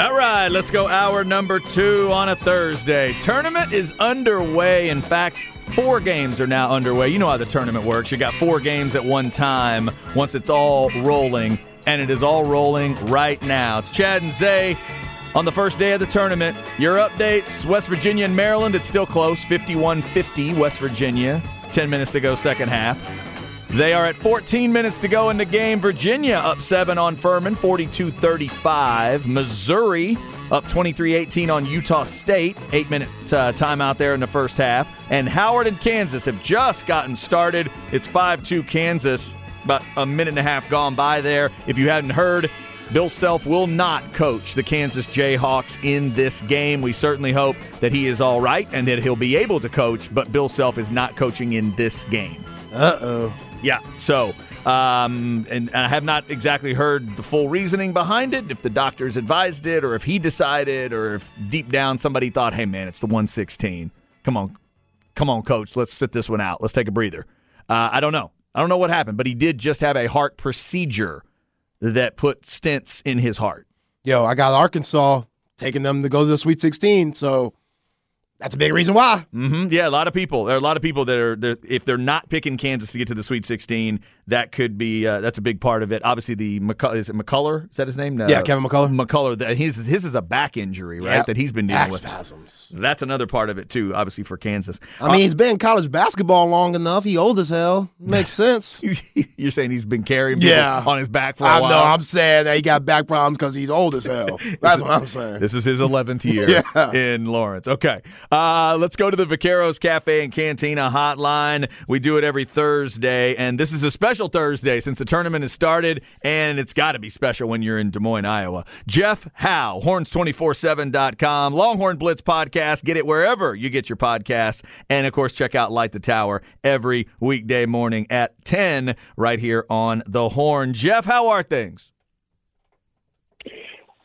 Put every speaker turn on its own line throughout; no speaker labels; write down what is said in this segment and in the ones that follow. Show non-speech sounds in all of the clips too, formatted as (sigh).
All right, let's go hour number two on a Thursday. Tournament is underway. In fact, four games are now underway. You know how the tournament works. You got four games at one time once it's all rolling, and it is all rolling right now. It's Chad and Zay on the first day of the tournament. Your updates West Virginia and Maryland, it's still close 51 50, West Virginia. 10 minutes to go, second half. They are at 14 minutes to go in the game. Virginia up 7 on Furman, 42 35. Missouri up 23 18 on Utah State. Eight minute uh, timeout there in the first half. And Howard and Kansas have just gotten started. It's 5 2 Kansas, about a minute and a half gone by there. If you hadn't heard, Bill Self will not coach the Kansas Jayhawks in this game. We certainly hope that he is all right and that he'll be able to coach, but Bill Self is not coaching in this game.
Uh oh.
Yeah. So, um, and, I have not exactly heard the full reasoning behind it, if the doctors advised it, or if he decided, or if deep down somebody thought, hey, man, it's the 116. Come on. Come on, coach. Let's sit this one out. Let's take a breather. Uh, I don't know. I don't know what happened, but he did just have a heart procedure that put stents in his heart.
Yo, I got Arkansas taking them to go to the Sweet 16. So that's a big reason why.
Mm-hmm. Yeah, a lot of people. There are a lot of people that are, if they're not picking Kansas to get to the Sweet 16, that could be uh, that's a big part of it. Obviously, the McCull- is it McCullar? Is that his name?
No. Yeah, Kevin McCullar.
McCullar. His his is a back injury, right?
Yep.
That he's been dealing
back
with.
Spasms.
That's another part of it too. Obviously for Kansas.
I mean, uh, he's been in college basketball long enough. He old as hell. Makes sense. (laughs)
You're saying he's been carrying yeah. on his back for a
I
while.
know. I'm saying that he got back problems because he's old as hell. (laughs) That's what I'm saying.
This is his 11th (laughs) year yeah. in Lawrence. Okay, uh, let's go to the Vaqueros Cafe and Cantina hotline. We do it every Thursday, and this is a special Thursday since the tournament has started, and it's got to be special when you're in Des Moines, Iowa. Jeff Howe, horns247.com, Longhorn Blitz podcast. Get it wherever you get your podcasts. And of course, check out Light the Tower every weekday morning at 10 right here on The Horn. Jeff, how are things?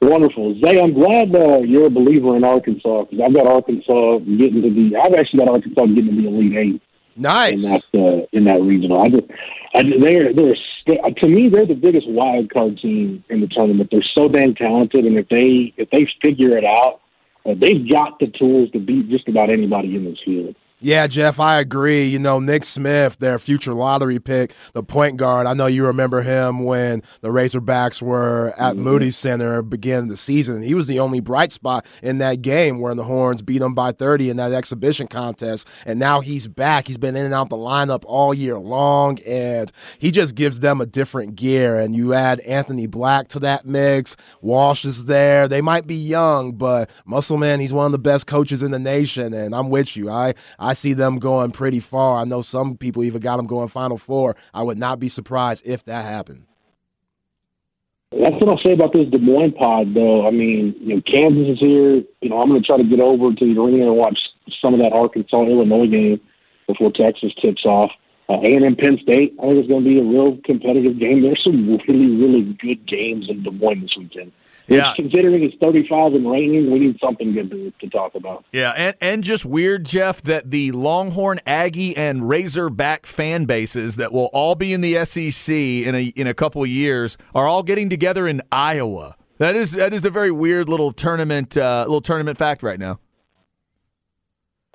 Wonderful, Zay. I'm glad uh, you're a believer in Arkansas because I've got Arkansas getting to the. I've actually got Arkansas getting to the Elite Eight.
Nice
in that uh, in that regional. I just, I, they're they're to me they're the biggest wild card team in the tournament. They're so damn talented, and if they if they figure it out, uh, they've got the tools to beat just about anybody in this field.
Yeah, Jeff, I agree. You know, Nick Smith, their future lottery pick, the point guard. I know you remember him when the Razorbacks were at mm-hmm. Moody Center beginning the season. He was the only bright spot in that game where the Horns beat them by 30 in that exhibition contest. And now he's back. He's been in and out the lineup all year long, and he just gives them a different gear. And you add Anthony Black to that mix. Walsh is there. They might be young, but Musselman, he's one of the best coaches in the nation. And I'm with you. I, I see them going pretty far. I know some people even got them going Final Four. I would not be surprised if that happened.
That's what I'll say about this Des Moines pod, though. I mean, you know, Kansas is here. You know, I'm going to try to get over to the arena and watch some of that Arkansas Illinois game before Texas tips off. Uh, A&M Penn State, I think it's going to be a real competitive game. There's some really, really good games in Des Moines this weekend. Yeah. considering it's 35 and raining, we need something good to, to talk about.
Yeah, and, and just weird, Jeff, that the Longhorn, Aggie, and Razorback fan bases that will all be in the SEC in a in a couple of years are all getting together in Iowa. That is that is a very weird little tournament uh, little tournament fact right now.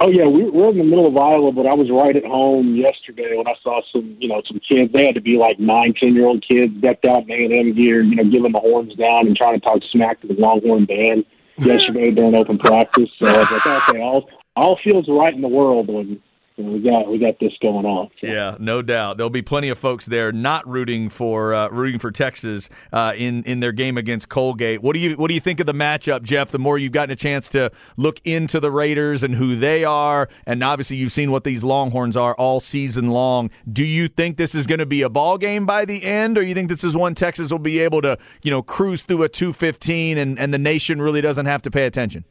Oh yeah, we, we're in the middle of Iowa, but I was right at home yesterday when I saw some, you know, some kids. They had to be like nine, ten year old kids decked out in A and M gear, you know, giving the horns down and trying to talk smack to the Longhorn band (laughs) yesterday during open practice. So I was like, okay, all all feels right in the world when we got we got this going on.
So. Yeah, no doubt. There'll be plenty of folks there not rooting for uh, rooting for Texas uh, in in their game against Colgate. What do you what do you think of the matchup, Jeff? The more you've gotten a chance to look into the Raiders and who they are, and obviously you've seen what these Longhorns are all season long. Do you think this is going to be a ball game by the end, or you think this is one Texas will be able to you know cruise through a two fifteen and and the nation really doesn't have to pay attention?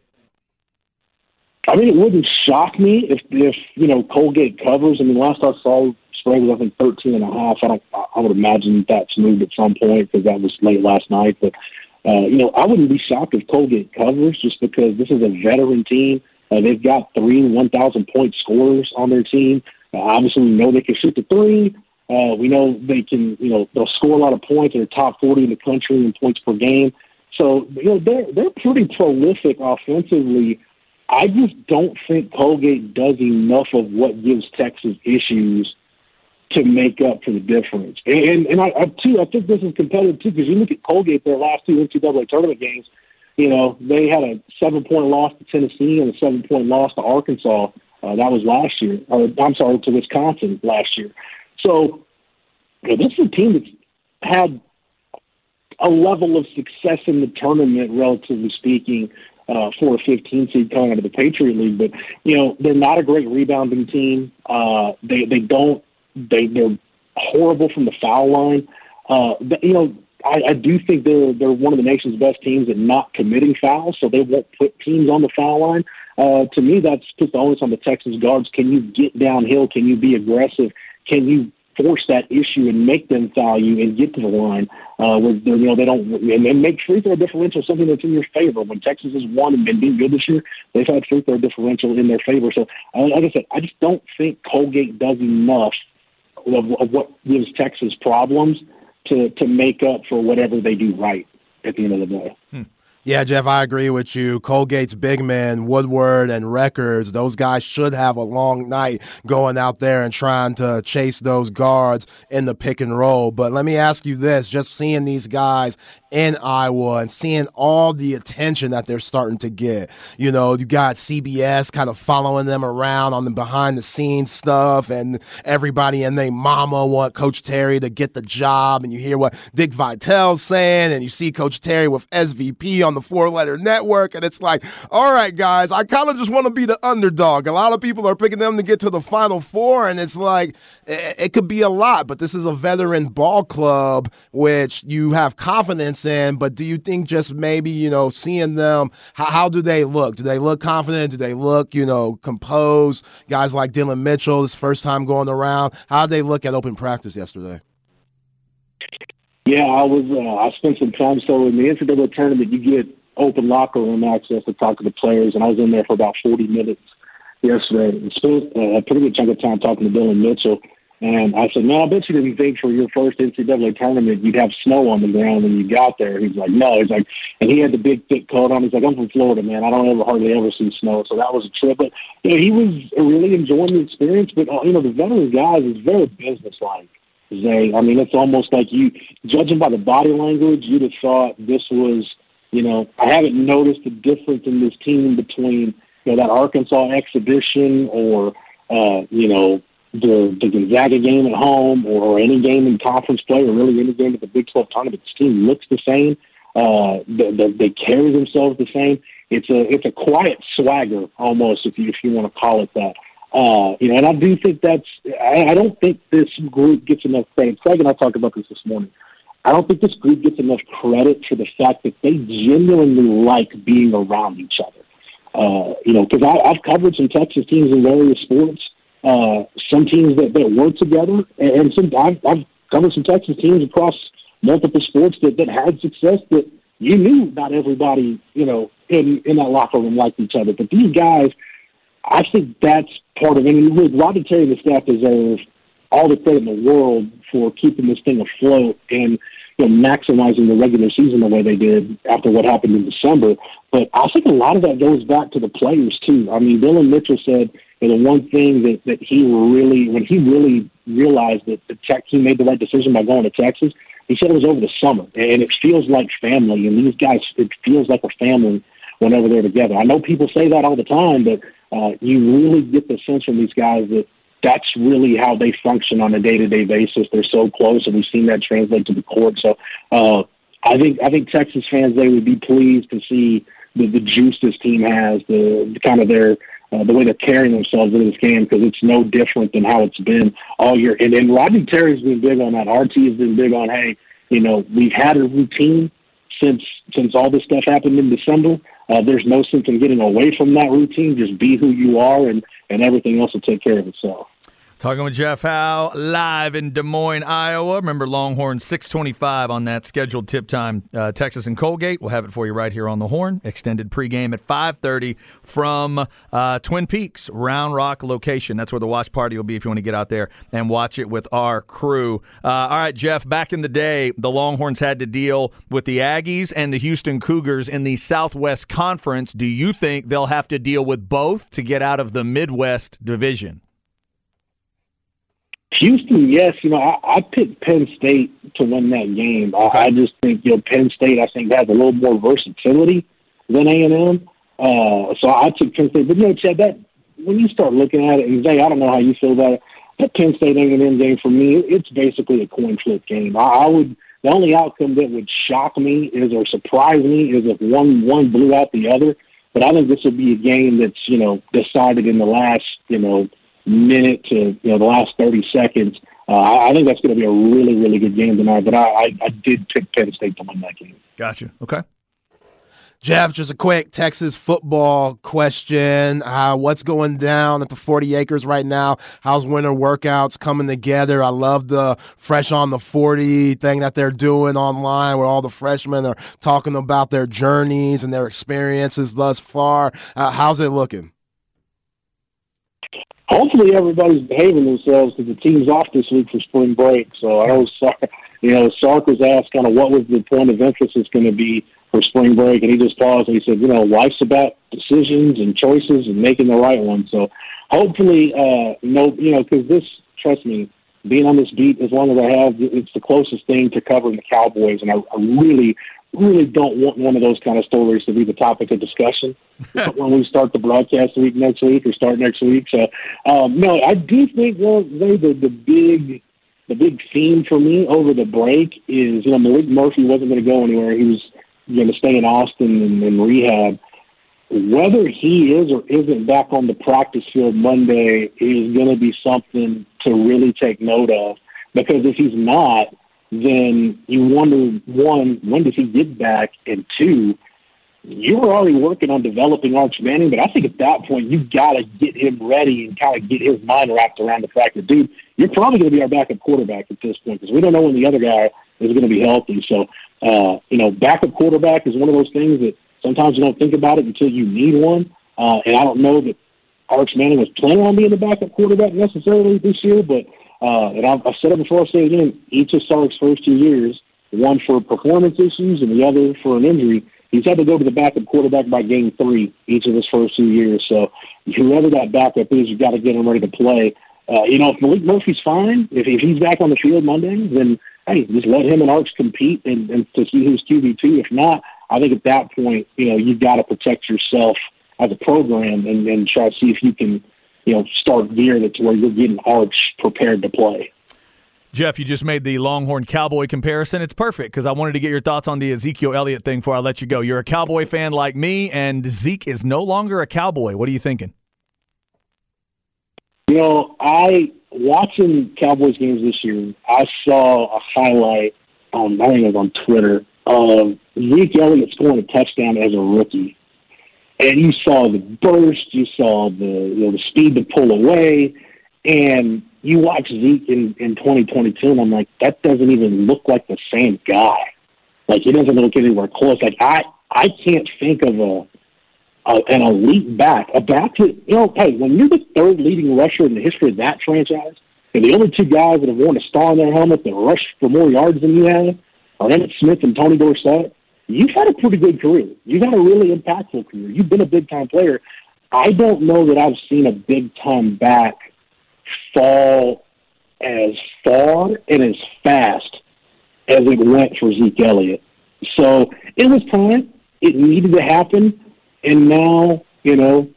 I mean, it wouldn't shock me if if you know Colgate covers. I mean, last I saw spread was I think thirteen and a half. I don't. I would imagine that's moved at some point because that was late last night. But uh, you know, I wouldn't be shocked if Colgate covers just because this is a veteran team. Uh, they've got three one thousand point scorers on their team. Uh, obviously, we know they can shoot the three. Uh, we know they can. You know, they'll score a lot of points. They're top forty in the country in points per game. So you know they're they're pretty prolific offensively. I just don't think Colgate does enough of what gives Texas issues to make up for the difference. And and I, I too I think this is competitive too because you look at Colgate their last two NCAA tournament games. You know they had a seven point loss to Tennessee and a seven point loss to Arkansas. Uh, that was last year, or I'm sorry, to Wisconsin last year. So you know, this is a team that's had a level of success in the tournament, relatively speaking, uh, for a 15 seed coming out of the Patriot League. But you know, they're not a great rebounding team. Uh, they they don't they they're horrible from the foul line. Uh, but, you know, I, I do think they're they're one of the nation's best teams at not committing fouls, so they won't put teams on the foul line. Uh, to me, that's puts the onus on the Texas guards. Can you get downhill? Can you be aggressive? Can you force that issue and make them foul you and get to the line uh, where you know they don't and, and make free throw differential something that's in your favor. When Texas has won and been good this year, they've had free throw differential in their favor. So, uh, like I said, I just don't think Colgate does enough of, of what gives Texas problems to to make up for whatever they do right at the end of the day.
Hmm. Yeah, Jeff, I agree with you. Colgate's big men, Woodward and Records, those guys should have a long night going out there and trying to chase those guards in the pick and roll. But let me ask you this just seeing these guys in Iowa and seeing all the attention that they're starting to get. You know, you got CBS kind of following them around on the behind the scenes stuff, and everybody and they mama want Coach Terry to get the job. And you hear what Dick Vitale's saying, and you see Coach Terry with SVP on the four letter network. And it's like, all right, guys, I kind of just want to be the underdog. A lot of people are picking them to get to the final four, and it's like, it, it could be a lot, but this is a veteran ball club, which you have confidence in, but do you think just maybe, you know, seeing them, how, how do they look? Do they look confident? Do they look, you know, composed? Guys like Dillon Mitchell, this first time going around, how did they look at open practice yesterday?
Yeah, I was. Uh, I spent some time. So in the NCAA tournament, you get open locker room access to talk to the players, and I was in there for about 40 minutes yesterday. And spent uh, a pretty good chunk of time talking to Dillon Mitchell. And I said, man, I bet you didn't think for your first NCAA tournament you'd have snow on the ground when you got there. He's like, no. He's like, and he had the big thick coat on. He's like, I'm from Florida, man. I don't ever hardly ever see snow. So that was a trip. But you know, he was really enjoying the experience. But uh, you know, the veteran guys is very businesslike. Zay, I mean, it's almost like you, judging by the body language, you'd have thought this was, you know, I haven't noticed the difference in this team between you know that Arkansas exhibition or uh, you know the the Gonzaga game at home or any game in conference play or really any game at the Big 12 tournament, this team looks the same. Uh, they, they, they carry themselves the same. It's a it's a quiet swagger almost, if you if you want to call it that. Uh, you know, and I do think that's. I, I don't think this group gets enough credit. Craig and I talked about this this morning. I don't think this group gets enough credit for the fact that they genuinely like being around each other. Uh, you know, because I've covered some Texas teams in various sports, uh, some teams that, that work together, and some I've, I've covered some Texas teams across multiple sports that, that had success that you knew not everybody, you know, in, in that locker room liked each other. But these guys, I think that's part of it. And look, Rodney Terry and the staff deserve all the credit in the world for keeping this thing afloat and you know, maximizing the regular season the way they did after what happened in December. But I think a lot of that goes back to the players too. I mean, Dillon Mitchell said and the one thing that, that he really, when he really realized that the tech, he made the right decision by going to Texas, he said it was over the summer. And it feels like family. And these guys, it feels like a family whenever they're together. I know people say that all the time, but uh, you really get the sense from these guys that that's really how they function on a day to day basis. They're so close, and we've seen that translate to the court. So uh, I think I think Texas fans they would be pleased to see the, the juice this team has, the, the kind of their uh, the way they're carrying themselves in this game because it's no different than how it's been all year. And then Rodney Terry's been big on that. RT has been big on, hey, you know, we've had a routine since since all this stuff happened in December. Uh, there's no sense in getting away from that routine. Just be who you are, and and everything else will take care of itself.
Talking with Jeff Howe live in Des Moines, Iowa. Remember Longhorn 625 on that scheduled tip time. Uh, Texas and Colgate. We'll have it for you right here on the Horn. Extended pregame at 5:30 from uh, Twin Peaks, Round Rock location. That's where the watch party will be if you want to get out there and watch it with our crew. Uh, all right, Jeff. Back in the day, the Longhorns had to deal with the Aggies and the Houston Cougars in the Southwest Conference. Do you think they'll have to deal with both to get out of the Midwest division?
Houston, yes. You know, I, I picked Penn State to win that game. I, I just think you know Penn State. I think has a little more versatility than A and M. Uh, so I took Penn State. But you know, Chad, that when you start looking at it, and Zay, I don't know how you feel about it. That Penn State A and M game for me, it's basically a coin flip game. I, I would. The only outcome that would shock me is or surprise me is if one one blew out the other. But I think this would be a game that's you know decided in the last you know minute to you know the last thirty seconds. Uh, I, I think that's going to be a really really good game tonight. But I, I, I did pick Penn State to win that game.
Gotcha. Okay.
Jeff, just a quick Texas football question. Uh, what's going down at the 40 acres right now? How's winter workouts coming together? I love the fresh on the 40 thing that they're doing online where all the freshmen are talking about their journeys and their experiences thus far. Uh, how's it looking?
Hopefully everybody's behaving themselves because the team's off this week for spring break. So I know, you know, Sark was asked kind of what was the point of emphasis going to be for spring break, and he just paused and he said, you know, life's about decisions and choices and making the right one. So hopefully, uh, no, you know, because this, trust me, being on this beat as long as I have, it's the closest thing to covering the Cowboys, and I, I really really don't want one of those kind of stories to be the topic of discussion (laughs) when we start the broadcast week next week or start next week. So, um, no, I do think well, the the big the big theme for me over the break is you know Maalik Murphy wasn't going to go anywhere. He was going to stay in Austin and, and rehab. Whether he is or isn't back on the practice field Monday is going to be something to really take note of because if he's not, then you wonder one, when does he get back, and two, you were already working on developing Arch Manning, but I think at that point you got to get him ready and kind of get his mind wrapped around the fact that, dude, you're probably going to be our backup quarterback at this point because we don't know when the other guy is going to be healthy. So, uh, you know, backup quarterback is one of those things that sometimes you don't think about it until you need one. Uh, and I don't know that Arch Manning was planning on being the backup quarterback necessarily this year, but uh, and I've, I've said it before, I'll say it again. Each of Sark's first two years, one for performance issues and the other for an injury, he's had to go to the backup quarterback by game three each of his first two years. So whoever that backup is, you've got to get him ready to play. Uh, you know, if Maalik Murphy's fine, if, if he's back on the field Monday, then hey, just let him and Arch compete and, and to see who's QB two. If not, I think at that point, you know, you've got to protect yourself as a program and, and try to see if you can you know, start gear that's where you're getting Arch prepared to play.
Jeff, you just made the Longhorn Cowboy comparison. It's perfect because I wanted to get your thoughts on the Ezekiel Elliott thing before I let you go. You're a Cowboy fan like me, and Zeke is no longer a Cowboy. What are you thinking?
You know, I watching Cowboys games this year. I saw a highlight on I think it was on Twitter of Zeke Elliott scoring a touchdown as a rookie, and you saw the burst, you saw the you know the speed to pull away, and you watch Zeke in in 2022, and I'm like, that doesn't even look like the same guy. Like he doesn't look anywhere close. Like I I can't think of a, a an elite back, a back that you know. Hey, when you're the third leading rusher in the history of that franchise, and the only two guys that have worn a star on their helmet that rush for more yards than you have are Emmitt Smith and Tony Dorsett you've had a pretty good career. You've had a really impactful career. You've been a big time player. I don't know that I've seen a big time back fall as far and as fast as it went for Zeke Elliott. So it was time. It needed to happen. And now, you know,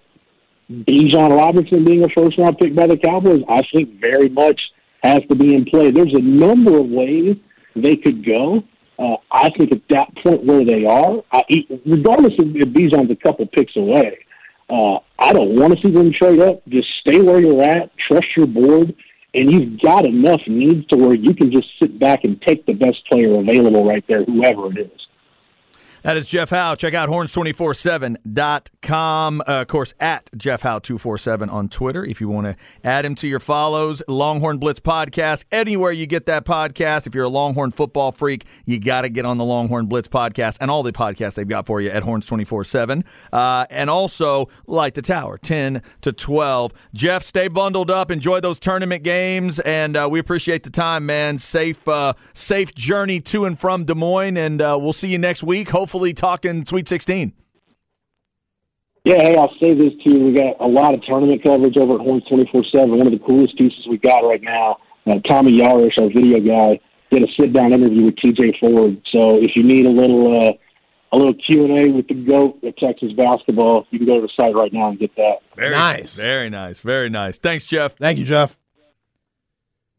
Bijan Robinson being a first round pick by the Cowboys, I think very much has to be in play. There's a number of ways they could go. Uh, I think at that point where they are, I, regardless of if Bijan's a couple picks away, uh, I don't want to see them trade up. Just stay where you're at, trust your board, and you've got enough needs to where you can just sit back and take the best player available right there, whoever it is.
That is Jeff Howe. Check out horns247.com. jeffhowe.com. Uh, of course, at jeffhowe247 on Twitter if you want to add him to your follows. Longhorn Blitz Podcast, anywhere you get that podcast. If you're a Longhorn football freak, you got to get on the Longhorn Blitz Podcast and all the podcasts they've got for you at Horns 24 uh, 7. And also, Light the Tower, 10 to 12. Jeff, stay bundled up. Enjoy those tournament games. And uh, we appreciate the time, man. Safe, uh, safe journey to and from Des Moines. And uh, we'll see you next week, hopefully talking Sweet 16.
Yeah, hey, I'll say this too. We got a lot of tournament coverage over at Horns 24 7. One of the coolest pieces we got right now, uh, Tommy Yarish, our video guy, did a sit down interview with TJ Ford. So if you need a little, uh, a little Q and A with the goat at Texas basketball, you can go to the site right now and get that.
Very
Nice.
Very nice. Very nice. Thanks, Jeff.
Thank you, Jeff.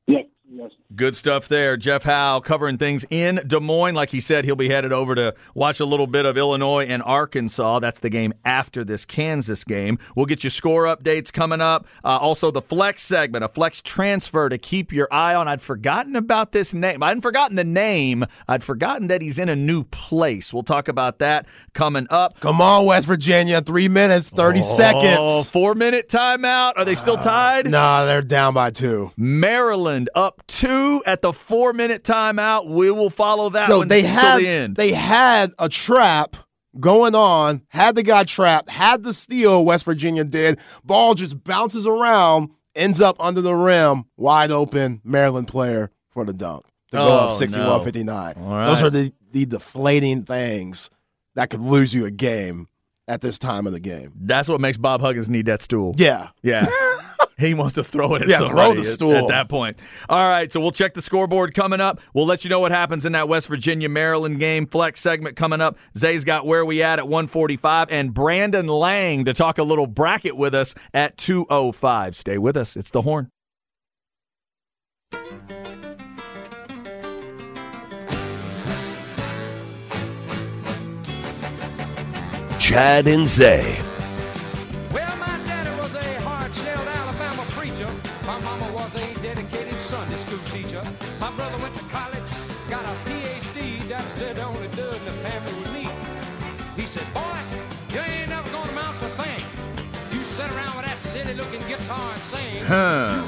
Yep. Yes.
Good stuff there. Jeff Howe covering things in Des Moines. Like he said, he'll be headed over to watch a little bit of Illinois and Arkansas. That's the game after this Kansas game. We'll get you score updates coming up. Uh, also, the flex segment, a flex transfer to keep your eye on. I'd forgotten about this name. I hadn't forgotten the name. I'd forgotten that he's in a new place. We'll talk about that coming up.
Come on, West Virginia. Three minutes, 30
Oh,
seconds.
four minute timeout. Are they still tied?
Nah, they're down by two.
Maryland up two at the four minute timeout. We will follow that
No,
one
they had
the end.
they had a trap going on, had the guy trapped, had the steal, West Virginia did. Ball just bounces around, ends up under the rim, wide open, Maryland player for the dunk. To go
Oh,
up 61 59.
All right.
Those are the, the deflating things that could lose you a game at this time of the game.
That's what makes Bob Huggins need that stool.
Yeah.
Yeah. (laughs) he wants to throw it at
Yeah, throw
somebody
the
at-
stool.
at that point. All right, so we'll check the scoreboard coming up. We'll let you know what happens in that West Virginia Maryland game. Flex segment coming up. Zay's got where we at at 145 and Brandon Lang to talk a little bracket with us at 205. Stay with us. It's the horn.
Chad and Zay.
I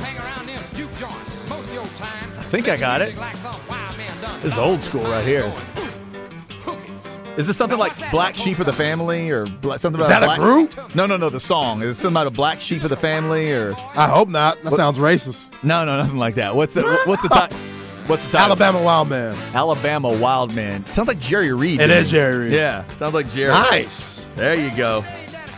think I got it. This is old school right here. Is this something like Black Sheep of the Family or bla- something
Is that a
black-
group?
No, no, no. The song is it something about a Black Sheep of the Family or
I hope not. That sounds racist.
no, no, nothing like that. What's the what's the time? (laughs) What's the title?
Alabama Wild Man.
Alabama Wild Man. Sounds like Jerry Reed.
It is. Jerry Reed.
Yeah, sounds like Jerry.
Nice.
There you go.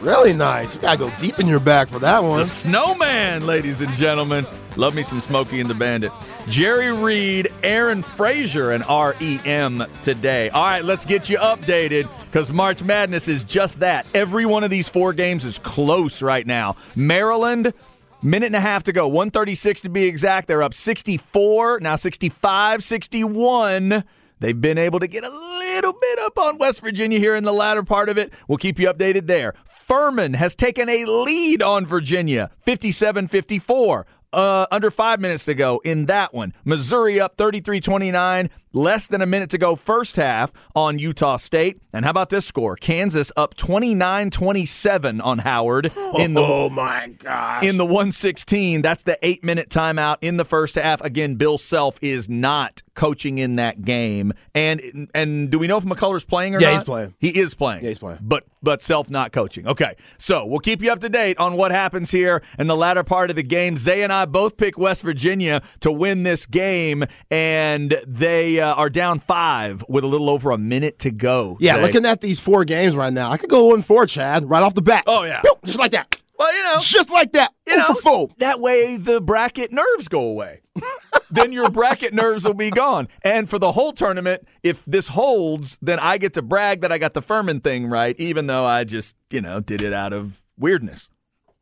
Really nice. You gotta go deep in your back for that one.
The Snowman, ladies and gentlemen. Love me some Smokey and the Bandit. Jerry Reed, Aaron Frazier, and REM today. All right, let's get you updated because March Madness is just that. Every one of these four games is close right now. Maryland, minute and a half to go. 136 to be exact. They're up 64, now 65, 61. They've been able to get a little bit up on West Virginia here in the latter part of it. We'll keep you updated there. Furman has taken a lead on Virginia, 57 54. Uh, under five minutes to go in that one. Missouri up 33 29. Less than a minute to go first half on Utah State. And how about this score? Kansas up 29 27 on Howard (laughs) in the
oh my gosh.
in the 116. That's the eight minute timeout in the first half. Again, Bill Self is not coaching in that game. And and do we know if McCullar's playing or
Yeah,
not?
he's playing.
He is playing.
Yeah, he's playing.
But but Self not coaching. Okay. So we'll keep you up to date on what happens here in the latter part of the game. Zay and I both pick West Virginia to win this game, and they uh, Uh, are down five with a little over a minute to go.
yeah,
Zay.
looking at these four games right now, I could go 1 4, Chad, right off the bat.
Oh, yeah.
Boop, just like that.
Well, you know.
Just like that.
you know,
for full.
that way the bracket nerves go away. (laughs) then your bracket nerves will be gone. And for the whole tournament, if this holds, then I get to brag that I got the Furman thing right, even though I just, you know, did it out of weirdness.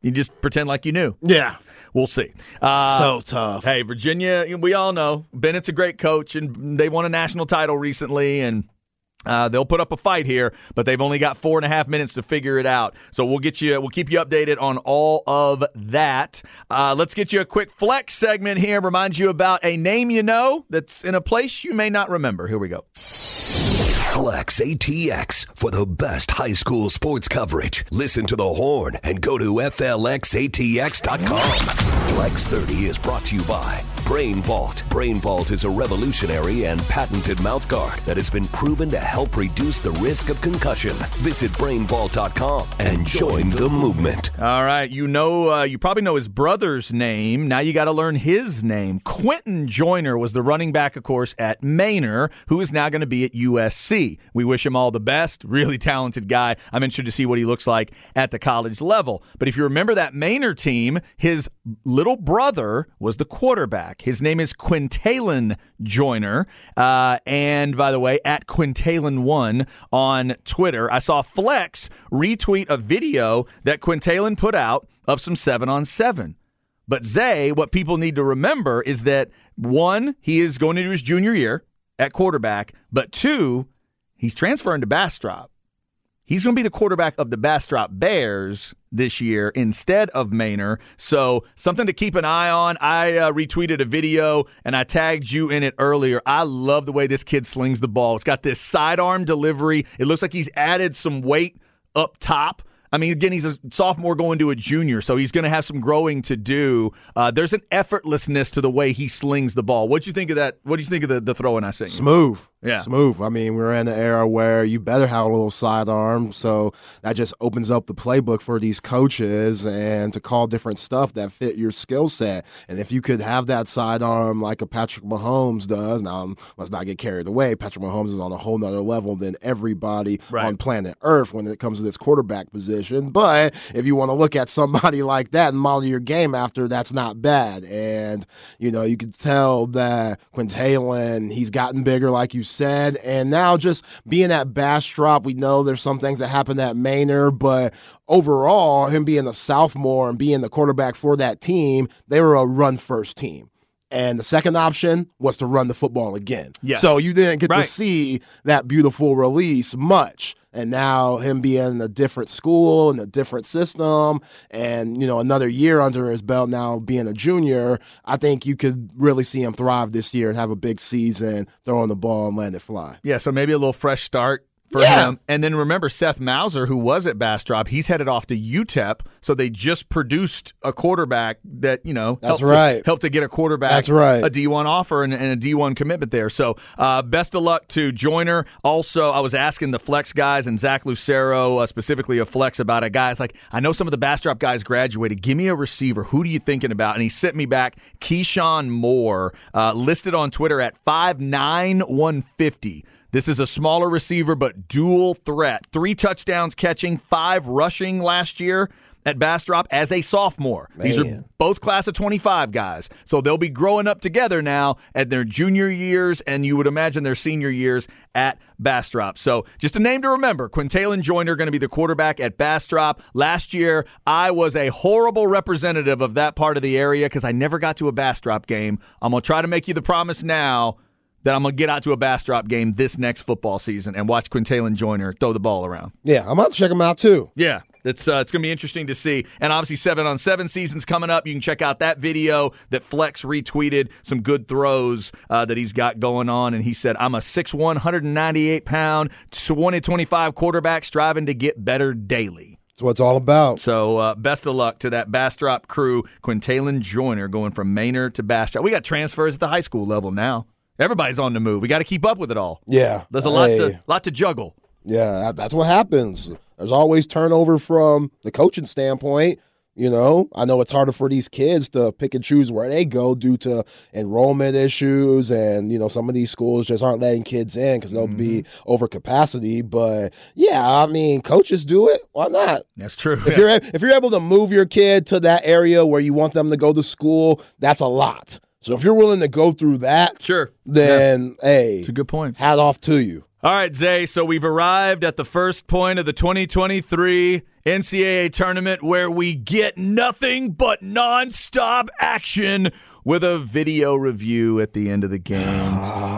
You just pretend like you knew.
Yeah.
We'll see. Uh,
so tough.
Hey, Virginia, we all know Bennett's a great coach, and they won a national title recently, and uh, they'll put up a fight here, but they've only got four and a half minutes to figure it out. So we'll get you, we'll keep you updated on all of that. Uh, let's get you a quick flex segment here. Remind you about a name you know that's in a place you may not remember. Here we go.
Flex ATX for the best high school sports coverage. Listen to the horn and go to FLXATX.com. Flex 30 is brought to you by Brain Vault. Brain Vault is a revolutionary and patented mouthguard that has been proven to help reduce the risk of concussion. Visit brainvault.com and join the movement.
All right, you know, uh, you probably know his brother's name. Now you got to learn his name. Quinten Joyner was the running back, of course, at Manor, who is now going to be at USC. We wish him all the best. Really talented guy. I'm interested to see what he looks like at the college level. But if you remember that Manor team, his little brother was the quarterback. His name is Quintalon Joyner. Uh, and by the way, at Quintalon1 on Twitter, I saw Flex retweet a video that Quintalon put out of some seven on seven. But Zay, what people need to remember is that one, he is going into his junior year at quarterback, but two, he's transferring to Bastrop. He's going to be the quarterback of the Bastrop Bears this year instead of Manor. So, something to keep an eye on. I uh, retweeted a video and I tagged you in it earlier. I love the way this kid slings the ball. It's got this sidearm delivery. It looks like he's added some weight up top. I mean, again, he's a sophomore going to a junior, so he's going to have some growing to do. Uh, there's an effortlessness to the way he slings the ball. What do you think of that? What do you think of the, the throw I seen?
Smooth.
Yeah.
Smooth. I mean, we're in an era where you better have a little sidearm. So that just opens up the playbook for these coaches and to call different stuff that fit your skill set. And if you could have that sidearm like a Patrick Mahomes does, now um, let's not get carried away. Patrick Mahomes is on a whole nother level than everybody
Right.
on planet Earth when it comes to this quarterback position. But if you want to look at somebody (laughs) like that and model your game after, that's not bad. And, you know, you can tell that Quintalon, he's gotten bigger, like you said. And now just being at Bastrop, we know there's some things that happen at Manor, but overall, him being a sophomore and being the quarterback for that team, they were a run first team. And the second option was to run the football again.
Yes.
So you didn't get
Right.
to see that beautiful release much. And now him being in a different school and a different system and, you know, another year under his belt now being a junior, I think you could really see him thrive this year and have a big season throwing the ball and letting it fly.
Yeah, so maybe a little fresh start for
Yeah.
him. And then remember Seth Mauser, who was at Bastrop, he's headed off to UTEP. So they just produced a quarterback that, you know,
That's
helped,
right.
to, helped to get a quarterback
That's right.
a D1 offer and, and a D1 commitment there. So uh, best of luck to Joyner. Also, I was asking the Flex guys and Zach Lucero, uh, specifically of Flex, about it. Guys, like, I know some of the Bastrop guys graduated. Give me a receiver. Who do you thinking about? And he sent me back Keyshawn Moore, uh, listed on Twitter at 5'9", 150. This is a smaller receiver, but dual threat. Three touchdowns catching, five rushing last year at Bastrop as a sophomore. These are both class of 25 guys. So they'll be growing up together now at their junior years, and you would imagine their senior years at Bastrop. So just a name to remember Quintalon Joyner going to be the quarterback at Bastrop. Last year, I was a horrible representative of that part of the area because I never got to a Bastrop game. I'm going to try to make you the promise now that I'm going to get out to a Bastrop game this next football season and watch Quintalon Joyner throw the ball around.
Yeah, I'm about to check him out too.
Yeah, it's uh, it's going to be interesting to see. And obviously, seven on seven seasons coming up. You can check out that video that Flex retweeted. Some good throws uh, that he's got going on. And he said, "I'm a 6'1", 198 pound, 2025 quarterback, striving to get better daily."
That's what it's all about.
So uh, best of luck to that Bastrop crew. Quintalon Joyner going from Manor to Bastrop. We got transfers at the high school level now. Everybody's on the move. We got to keep up with it all.
Yeah.
There's a lot
Hey.
to lot to juggle.
Yeah, that, that's what happens. There's always turnover from the coaching standpoint. You know, I know it's harder for these kids to pick and choose where they go due to enrollment issues, and you know some of these schools just aren't letting kids in because they'll be
Mm-hmm.
over capacity. But yeah, I mean, coaches do it. Why not?
That's true.
If you're (laughs) if you're able to move your kid to that area where you want them to go to school, that's a lot. So if you're willing to go through that,
Sure.
then hey,
It's a good point.
hat off to you.
All right, Zay. So we've arrived at the first point of the 2023 NCAA tournament where we get nothing but nonstop action with a video review at the end of the game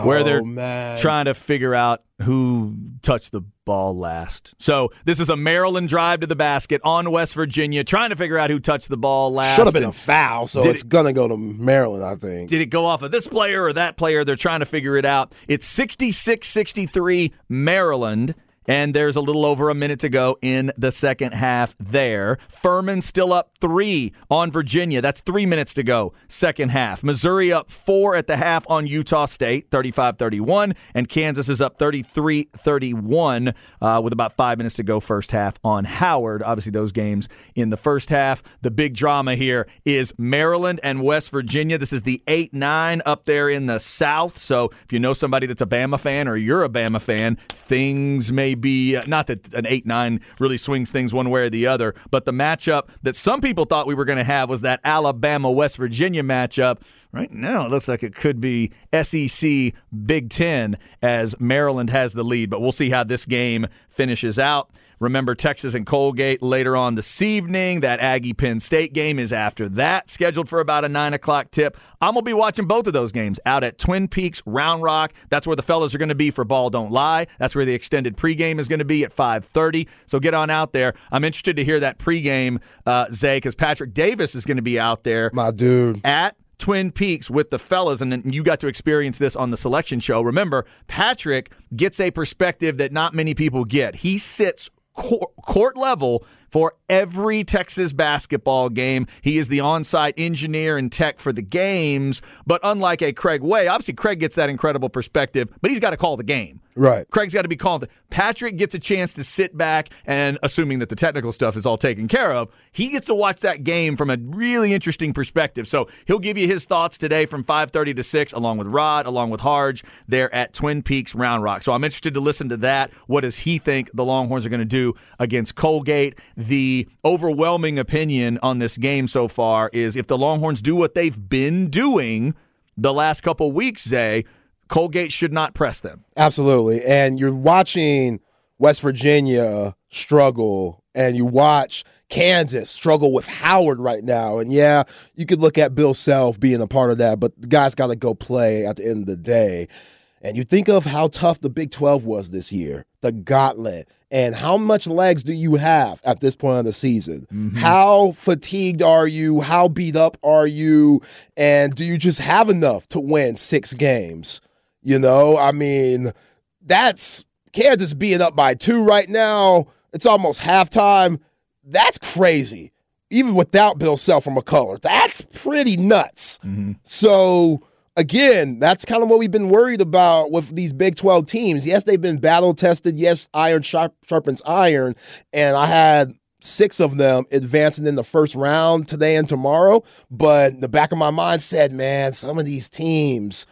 where they're
Oh, man.
trying to figure out who touched the ball last. So this is a Maryland drive to the basket on West Virginia, trying to figure out who touched the ball last.
Should have been
And
a foul, so it's
it-
gonna go to Maryland, I think.
did it go off of this player or that player? They're trying to figure it out. It's 66 63 Maryland. And there's a little over a minute to go in the second half there. Furman still up three on Virginia. That's three minutes to go, second half. Missouri up four at the half on Utah State, 35 31. And Kansas is up 33 31 uh, with about five minutes to go, first half on Howard. Obviously, those games in the first half. The big drama here is Maryland and West Virginia. This is the 8 9 up there in the South. So if you know somebody that's a Bama fan or you're a Bama fan, things may be uh, not that an 8 9 really swings things one way or the other, but the matchup that some people thought we were going to have was that Alabama West Virginia matchup. Right now, it looks like it could be SEC Big Ten as Maryland has the lead, but we'll see how this game finishes out. Remember Texas and Colgate later on this evening. That Aggie Penn State game is after that, scheduled for about a nine o'clock tip. I'm gonna be watching both of those games out at Twin Peaks Round Rock. That's where the fellas are gonna be for Ball Don't Lie. That's where the extended pregame is gonna be at 5:30. So get on out there. I'm interested to hear that pregame, uh, Zay, because Patrick Davis is gonna be out there
My dude.
at Twin Peaks with the fellas, and you got to experience this on the selection show. Remember, Patrick gets a perspective that not many people get. He sits court, level for every Texas basketball game. He is the on site engineer and tech for the games, but unlike a Craig Way, obviously Craig gets that incredible perspective, but he's got to call the game.
Right.
Craig's got to be called. Patrick gets a chance to sit back and, assuming that the technical stuff is all taken care of, he gets to watch that game from a really interesting perspective. So he'll give you his thoughts today from 5:30 to 6, along with Rod, along with Harge, there at Twin Peaks Round Rock. So I'm interested to listen to that. What does he think the Longhorns are going to do against Colgate? The overwhelming opinion on this game so far is if the Longhorns do what they've been doing the last couple weeks, Zay, Colgate should not press them.
Absolutely. And you're watching West Virginia struggle, and you watch Kansas struggle with Howard right now. And yeah, you could look at Bill Self being a part of that, but the guy's got to go play at the end of the day. And you think of how tough the Big 12 was this year, the gauntlet, and how much legs do you have at this point of the season? Mm-hmm. How fatigued are you? How beat up are you? And do you just have enough to win six games? You know, I mean, that's Kansas being up by two right now. It's almost halftime. That's crazy. Even without Bill Self from McCullar, that's pretty nuts. Mm-hmm. So again, that's kind of what we've been worried about with these Big 12 teams. Yes, they've been battle tested. Yes, iron sharp, sharpens iron. And I had six of them advancing in the first round today and tomorrow. But the back of my mind said, man, some of these teams,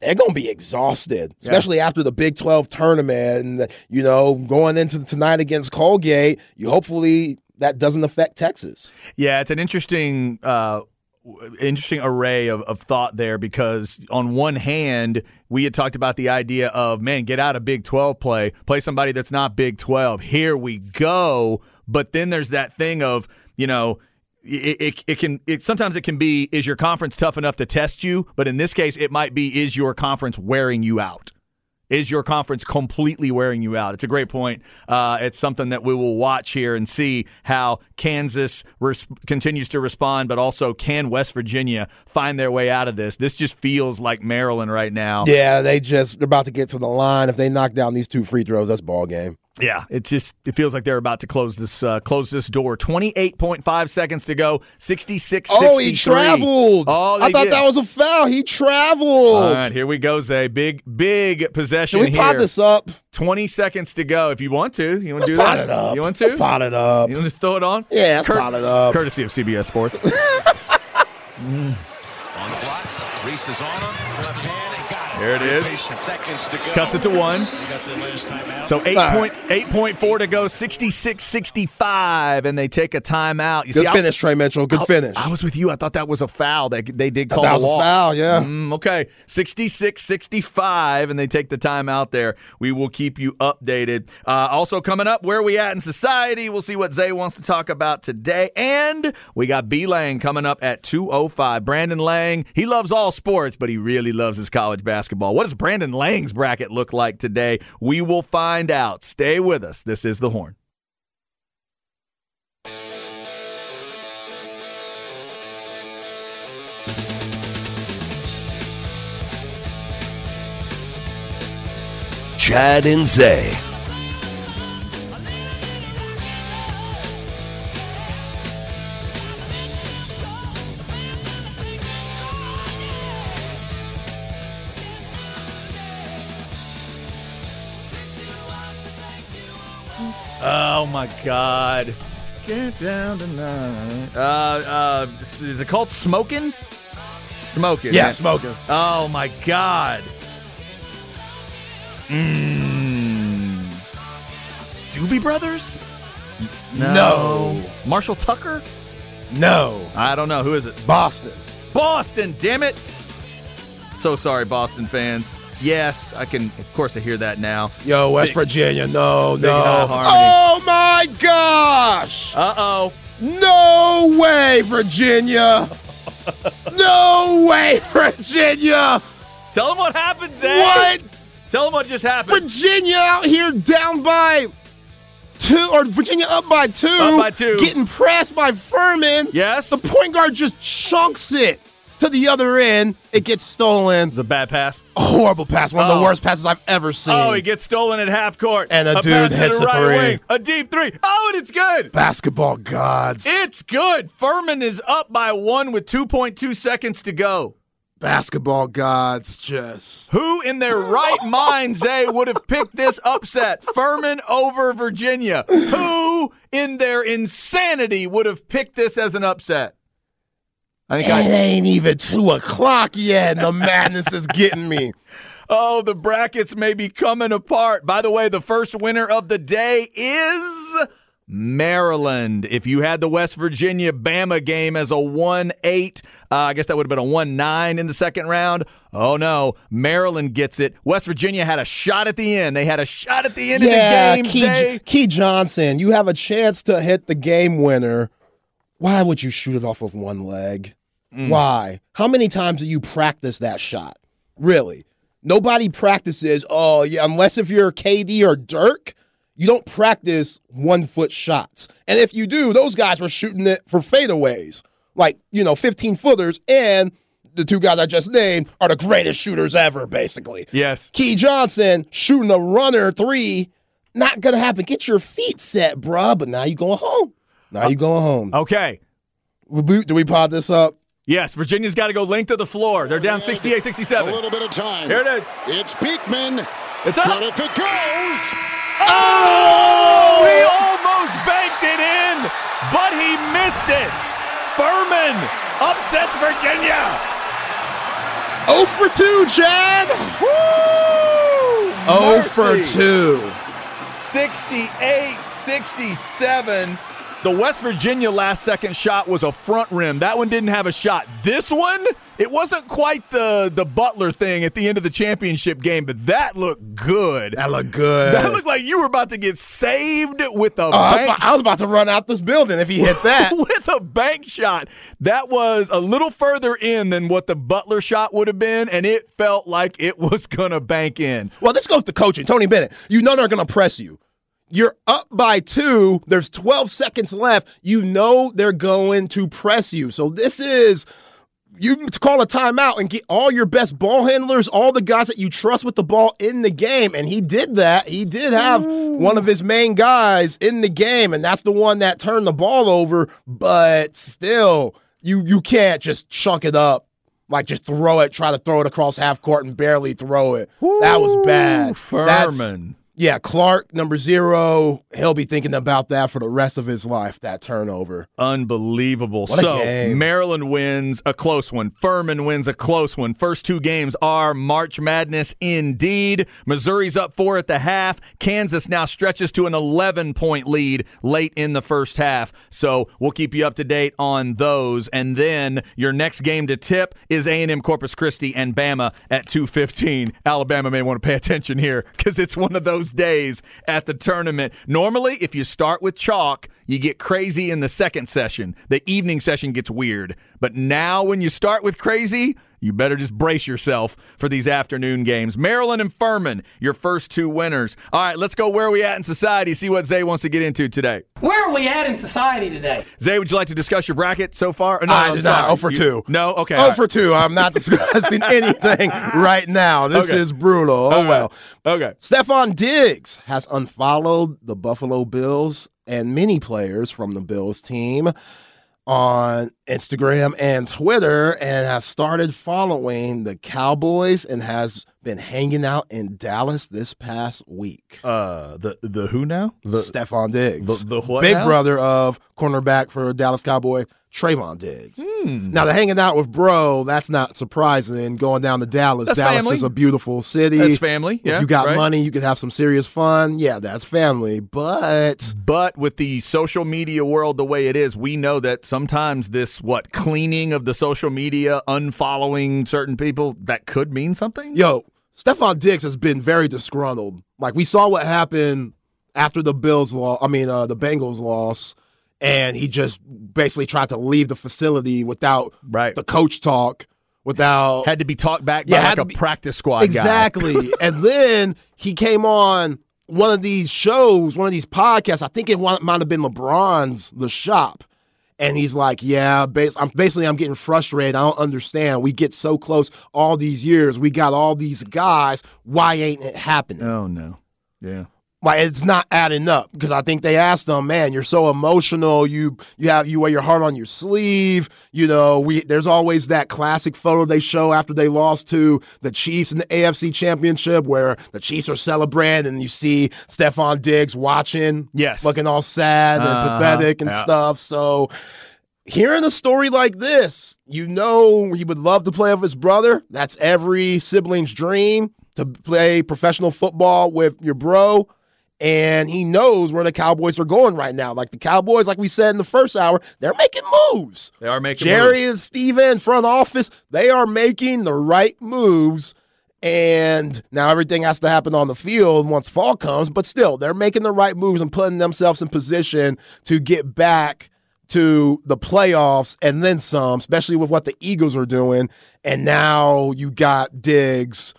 they're going to be exhausted, especially after the Big 12 tournament. And, you know, going into tonight against Colgate, you hopefully that doesn't affect Texas.
Yeah, it's an interesting, uh, interesting array of, of thought there because on one hand, we had talked about the idea of man, get out of Big Twelve play, play somebody that's not Big Twelve. Here we go. But then there's that thing of you know. It, it, it can it sometimes it can be is your conference tough enough to test you but in this case it might be is your conference wearing you out is your conference completely wearing you out? It's a great point. Uh, it's something that we will watch here and see how Kansas res- continues to respond, but also can West Virginia find their way out of this? This just feels like Maryland right now.
Yeah, they just they're about to get to the line. If they knock down these two free throws, that's ball game.
Yeah, it just it feels like they're about to close this uh, close this door. Twenty eight point five seconds to go. Sixty six.
Oh, he traveled.
Oh,
I thought
did.
that was a foul. He traveled.
All right, here we go, Zay. Big big possession
Can we
here.
pot this up?
Twenty seconds to go. If you want to, you want to do
Pot
that?
it up.
You want
Let's
to?
pot it up.
You want to throw it on?
Yeah, let's pot it up.
Courtesy of CBS Sports. (laughs)
On the blocks, Reese is on him. Left hand, they got it.
There it is.
Seconds to go.
Cuts it to one.
You got the.
So 8.8.4 to go, 66-65, and they take a timeout. You
Good
see, I-
finish, Tre Mitchell. Good
I-
finish.
I was with you. I thought that was a foul. They, they did call
that
a
was a
walk.
foul, yeah.
Mm, okay. 66 65, and they take the time out there. We will keep you updated. Uh, also, coming up, where we at in society? We'll see what Zay wants to talk about today. And we got B Lang coming up at 205. Brandon Lang, he loves all sports, but he really loves his college basketball. What does Brandon Lang's bracket look like today? We will find out. Stay with us. This is The Horn.
Chad and Zay.
Oh my God! Get down tonight. Uh, uh, is it called smoking? Smoking.
yeah, smoking.
Oh my God. Mmm. Doobie Brothers?
No.
Marshall Tucker?
No.
I don't know. Who is it?
Boston.
Boston, damn it. So sorry, Boston fans. Yes, I can, of course, I hear that now.
Yo, West
Big-
Virginia. No, no. Oh my gosh.
Uh oh.
No way, Virginia. no way, (laughs) Virginia.
Tell them what happened, Zay.
What?
Tell them what just happened.
Virginia out here down by two, or Virginia up by two.
Up by two.
Getting pressed by Furman.
Yes.
The point guard just chunks it to the other end. It gets stolen.
It's a bad pass.
A horrible pass. One of
Oh.
the worst passes I've ever seen.
Oh, he gets stolen at half court.
And a dude hits
right
three.
wing. A deep three. Oh, and it's good.
Basketball gods.
It's good. Furman is up by one with 2.2 seconds to go.
Basketball gods just.
Who in their right (laughs) mind, Zay, would have picked this upset? Furman over Virginia. Who in their insanity would have picked this as an upset? I think
It
I.
ain't even two o'clock yet, and the (laughs) madness is getting me.
Oh, the brackets may be coming apart. By the way, the first winner of the day is Maryland. If you had the West Virginia Bama game as a 1 8, uh, I guess that would have been a 1 9 in the second round. Oh no, Maryland gets it. West Virginia had a shot at the end. They had a shot at the end
yeah,
of the game.
Key, Key Johnson, you have a chance to hit the game winner. Why would you shoot it off of one leg?
Mm.
Why? How many times do you practice that shot? Really? Nobody practices, oh, yeah, unless if you're KD or Dirk, you don't practice one foot shots. And if you do, those guys were shooting it for fadeaways, like, you know, 15 footers. And the two guys I just named are the greatest shooters ever, basically.
Yes.
Key Johnson shooting a runner three, not gonna happen. Get your feet set, bruh. But now you're going home. Now you going home.
Okay.
Do we pod this up?
Yes, Virginia's got to go length of the floor. They're down 68
A little bit of time.
Here it is.
It's Beekman.
It's up.
Good if it goes.
Oh, oh! he almost banked it in, but he missed it. Furman upsets Virginia.
0 for 2, Chad.
Woo!
0 for 2.
68 67. The West Virginia last second shot was a front rim. That one didn't have a shot. This one, it wasn't quite the, the Butler thing at the end of the championship game, but that looked good.
That looked good.
That looked like you were about to get saved with a
Oh, I, was about, I was about to run out this building if he hit that. (laughs)
with a bank shot. That was a little further in than what the Butler shot would have been, and it felt like it was gonna bank in.
well, this goes to coaching. Tony Bennett, you know they're going to press you. You're up by two. There's 12 seconds left. You know they're going to press you. So this is you call a timeout and get all your best ball handlers, all the guys that you trust with the ball in the game. And he did that. He did have one of his main guys in the game, and that's the one that turned the ball over. But still, you you can't just chunk it up. Like just throw it, try to throw it across half court and barely throw it. that was bad. That's-
Furman.
Yeah, Clark, number zero, he'll be thinking about that for the rest of his life, that turnover.
Unbelievable.
What
so. Maryland wins a close one. Furman wins a close one. First two games are March Madness indeed. Missouri's up four at the half. Kansas now stretches to an 11 point lead late in the first half. So we'll keep you up to date on those. And then your next game to tip is A&M Corpus Christi and Bama at 2:15. Alabama may want to pay attention here because it's one of those days at the tournament. Normally, if you start with chalk, you get crazy in the second session. The evening session gets weird. But now, when you start with crazy, you better just brace yourself for these afternoon games. Maryland and Furman, your first two winners. All right, let's go where are we at in society, see what Zay wants to get into today.
Where are we at in society today?
Zay, would you like to discuss your bracket so far? No,
I did not.
sorry.
Oh for
You-
two.
No? Okay.
Oh
all right.
for two. I'm not discussing (laughs) anything right now. This
Okay.
is brutal. Oh
All right.
well.
Okay.
Stefon Diggs has unfollowed the Buffalo Bills and many players from the Bills team on Instagram and Twitter and has started following the Cowboys and has been hanging out in Dallas this past week.
Uh, the the who now? The
Stefon Diggs.
the- the what
Big
now?
brother of cornerback for Dallas Cowboy, Trevon Diggs.
Hmm.
Now, the hanging out with bro, that's not surprising. Going down to Dallas.
That's
Dallas
family.
is a beautiful city.
That's family, yeah,
if you got
right.
money, you can have some serious fun. Yeah, that's family. But
But with the social media world the way it is, we know that sometimes this what cleaning of the social media, unfollowing certain people, that could mean something.
yo, Stefon Diggs has been very disgruntled. Like we saw what happened after the Bills loss. I mean, uh, the Bengals loss, and he just basically tried to leave the facility without
Right.
the coach talk, without
Had to be talked back by
Yeah, had
like a
be-
practice squad guy.
exactly. (laughs) and then he came on one of these shows, one of these podcasts. I think it might have been LeBron's The Shop. And he's like, "Yeah, bas- I'm basically I'm getting frustrated. I don't understand. We get so close all these years. We got all these guys. Why ain't it happening?
Oh no. Yeah.
Like it's not adding up because I think they asked them, man, you're so emotional. You you have you wear your heart on your sleeve. You know, we there's always that classic photo they show after they lost to the Chiefs in the AFC Championship where the Chiefs are celebrating and you see Stefon Diggs watching,
Yes.
looking all sad and
Uh-huh,
pathetic and
yeah.
stuff. So hearing a story like this, you know he would love to play with his brother. That's every sibling's dream to play professional football with your bro. And he knows where the Cowboys are going right now. Like the Cowboys, like we said in the first hour, they're making moves.
They are making
Jerry
moves.
and Stephen, front office, they are making the right moves. And now everything has to happen on the field once fall comes, but still, they're making the right moves and putting themselves in position to get back to the playoffs and then some, especially with what the Eagles are doing. And now you got Diggs.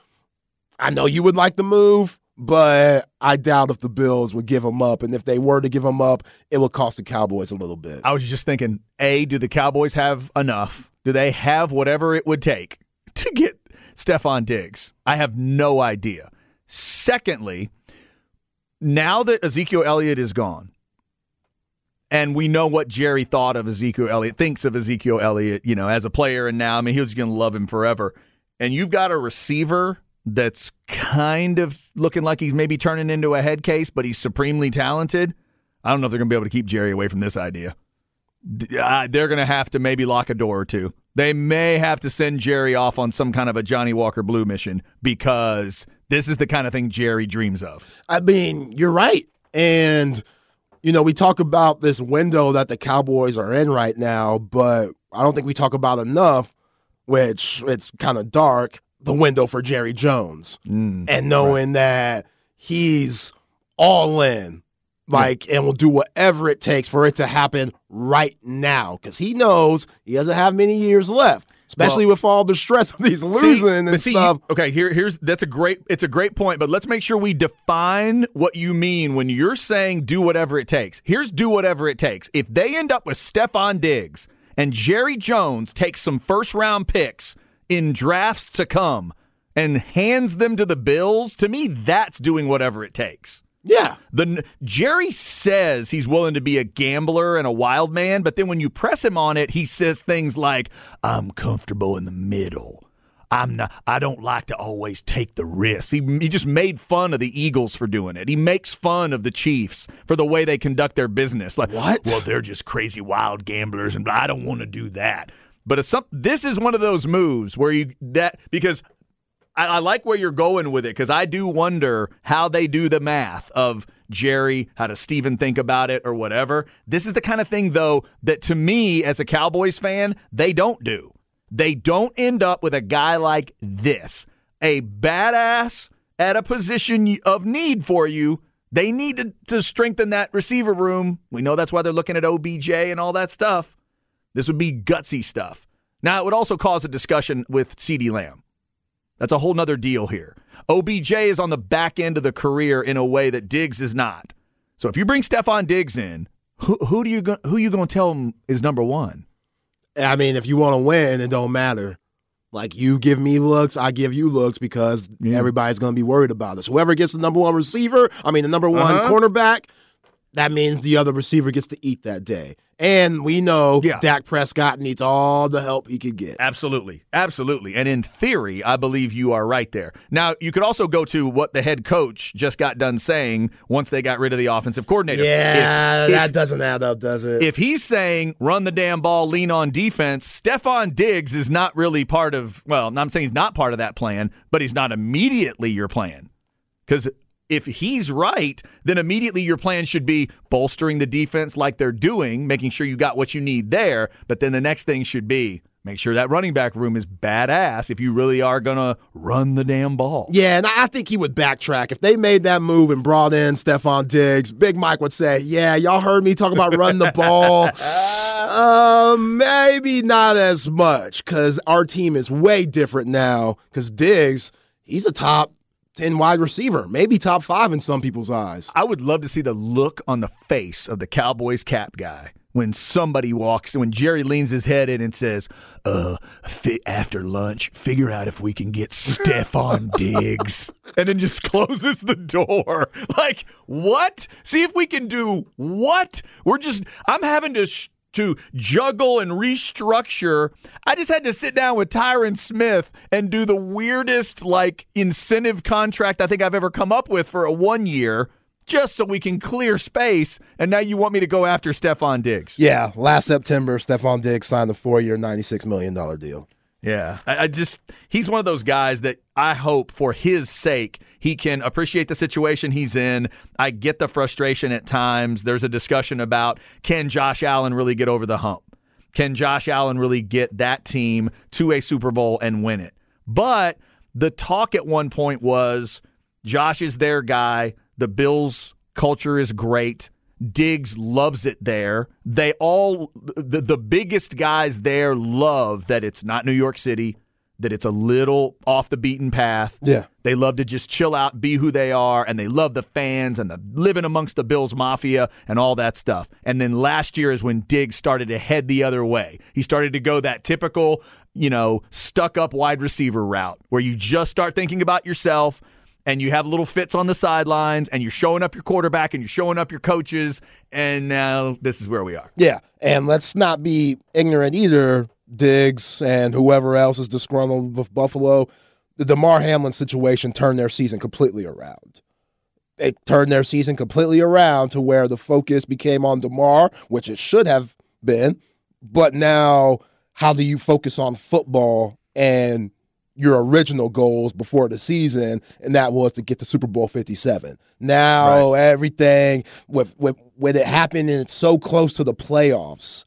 I know you would like the move, but I doubt if the Bills would give him up. And if they were to give him up, it would cost the Cowboys a little bit.
I was just thinking, A, do the Cowboys have enough? Do they have whatever it would take (laughs) to get Stefon Diggs? I have no idea. Secondly, now that Ezekiel Elliott is gone, and we know what Jerry thought of Ezekiel Elliott, thinks of Ezekiel Elliott, you know, as a player, and now, I mean, he was going to love him forever. And you've got a receiver that's kind of looking like he's maybe turning into a head case, but he's supremely talented. I don't know if they're going to be able to keep Jerry away from this idea. They're going to have to maybe lock a door or two. They may have to send Jerry off on some kind of a Johnnie Walker Blue mission because this is the kind of thing Jerry dreams of.
I mean, you're right. And, you know, we talk about this window that the Cowboys are in right now, but I don't think we talk about enough, which it's kind of dark, the window for Jerry Jones. Mm, and knowing that he's all in, like, and will do whatever it takes for it to happen right now because he knows he doesn't have many years left. Especially with all the stress of these losing
See,
and
see,
stuff.
Okay, here, here's that's a great it's a great point, but let's make sure we define what you mean when you're saying do whatever it takes. Here's do whatever it takes. If they end up with Stefon Diggs and Jerry Jones takes some first round picks in drafts to come and hands them to the Bills, to me that's doing whatever it takes.
yeah.
The Jerry says he's willing to be a gambler and a wild man, but then when you press him on it, he says things like, "I'm comfortable in the middle. I'm not. I don't like to always take the risks. He, he just made fun of the Eagles for doing it. He makes fun of the Chiefs for the way they conduct their business. Like
What?
Well, they're just crazy wild gamblers, and I don't want to do that. But some, this is one of those moves where you that because I, I like where you're going with it because I do wonder how they do the math of Jerry, how does Stephen think about it or whatever. This is the kind of thing, though, that to me as a Cowboys fan, they don't do. They don't end up with a guy like this, a badass at a position of need for you. They need to, to strengthen that receiver room. We know that's why they're looking at OBJ and all that stuff. This would be gutsy stuff. Now, it would also cause a discussion with CeeDee Lamb. That's a whole nother deal here. OBJ is on the back end of the career in a way that Diggs is not. So if you bring Stefon Diggs in, who, who do you go, who you going to tell him is number one?
I mean, if you want to win, it don't matter. Like you give me looks, I give you looks because
Yeah.
everybody's going to be worried about us. Whoever gets the number one receiver, I mean the number one
Uh-huh.
cornerback, that means the other receiver gets to eat that day. And we know
Yeah.
Dak Prescott needs all the help he could get.
Absolutely. Absolutely. And in theory, I believe you are right there. Now, you could also go to what the head coach just got done saying once they got rid of the offensive coordinator.
Yeah,
If- if-
that doesn't add up, does it?
if he's saying run the damn ball, lean on defense, Stefon Diggs is not really part of, well, I'm saying he's not part of that plan, but he's not immediately your plan. Because if he's right, then immediately your plan should be bolstering the defense like they're doing, making sure you got what you need there. But then the next thing should be make sure that running back room is badass if you really are going to run the damn ball.
Yeah, and I think he would backtrack. If they made that move and brought in Stefon Diggs, Big Mike would say, Yeah, y'all heard me talk about running the ball. um, (laughs) maybe not as much because our team is way different now. Because Diggs, he's a top 10 wide receiver, maybe top five in some people's eyes.
I would love to see the look on the face of the Cowboys cap guy when somebody walks, when Jerry leans his head in and says, "Uh, fi- after lunch, figure out if we can get Stefon (laughs) Diggs," and then just closes the door. (laughs) Like what? See if we can do what? We're just. I'm having to. Sh- to juggle and restructure. I just had to sit down with Tyron Smith and do the weirdest like incentive contract I think I've ever come up with for a one year just so we can clear space. And now you want me to go after Stefon Diggs.
Yeah, last September, Stefon Diggs signed a four year, $96 million deal.
Yeah. I, I just, he's one of those guys that I hope for his sake, he can appreciate the situation he's in. I get the frustration at times. There's a discussion about can Josh Allen really get over the hump? Can Josh Allen really get that team to a Super Bowl and win it? But the talk at one point was Josh is their guy. The Bills' culture is great. Diggs loves it there. They all, the, the biggest guys there love that it's not New York City, that it's a little off the beaten path.
Yeah.
They love to just chill out, be who they are, and they love the fans and the living amongst the Bills Mafia and all that stuff. And then last year is when Diggs started to head the other way. He started to go that typical, you know, stuck up wide receiver route where you just start thinking about yourself and you have little fits on the sidelines and you're showing up your quarterback and you're showing up your coaches. And now this is where we are.
Yeah, and let's not be ignorant either. Diggs and whoever else is disgruntled with Buffalo, the Damar Hamlin situation turned their season completely around. They turned their season completely around to where the focus became on Damar, which it should have been. But now, how do you focus on football and your original goals before the season, and that was to get to Super Bowl Fifty Seven. Now everything with with with it happening, it's so close to the playoffs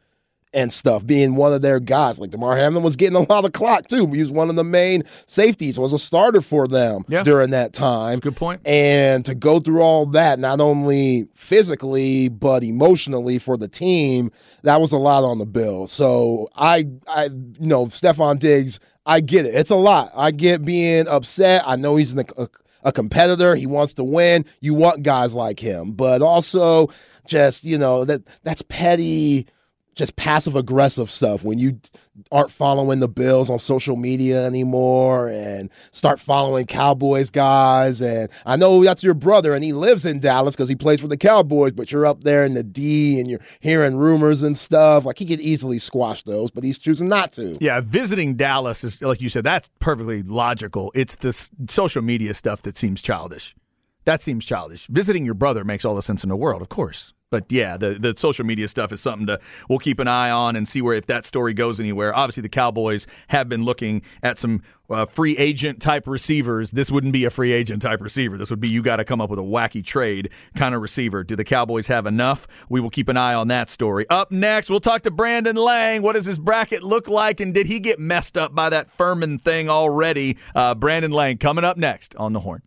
and stuff. Being one of their guys, like Damar Hamlin was getting a lot of clock too. He was one of the main safeties, was a starter for them
Yeah.
during that time.
Good point.
And to go through all that, not only physically but emotionally for the team, that was a lot on the bill. So I, I, you know, Stefon Diggs, I get it. It's a lot. I get being upset. I know he's a, a competitor. He wants to win. You want guys like him, but also just you know that that's petty just passive aggressive stuff when you aren't following the Bills on social media anymore and start following Cowboys guys. And I know that's your brother and he lives in Dallas because he plays for the Cowboys, but you're up there in the D and you're hearing rumors and stuff. Like he could easily squash those, but he's choosing not to.
Yeah, visiting Dallas is, like you said, that's perfectly logical. It's this social media stuff that seems childish. That seems childish. Visiting your brother makes all the sense in the world, of course. But yeah, the, the social media stuff is something to we'll keep an eye on and see where if that story goes anywhere. Obviously, the Cowboys have been looking at some uh, free agent type receivers. This wouldn't be a free agent type receiver. This would be you got to come up with a wacky trade kind of receiver. Do the Cowboys have enough? We will keep an eye on that story. Up next, we'll talk to Brandon Lang. What does his bracket look like, and did he get messed up by that Furman thing already? Uh, Brandon Lang coming up next on the Horn.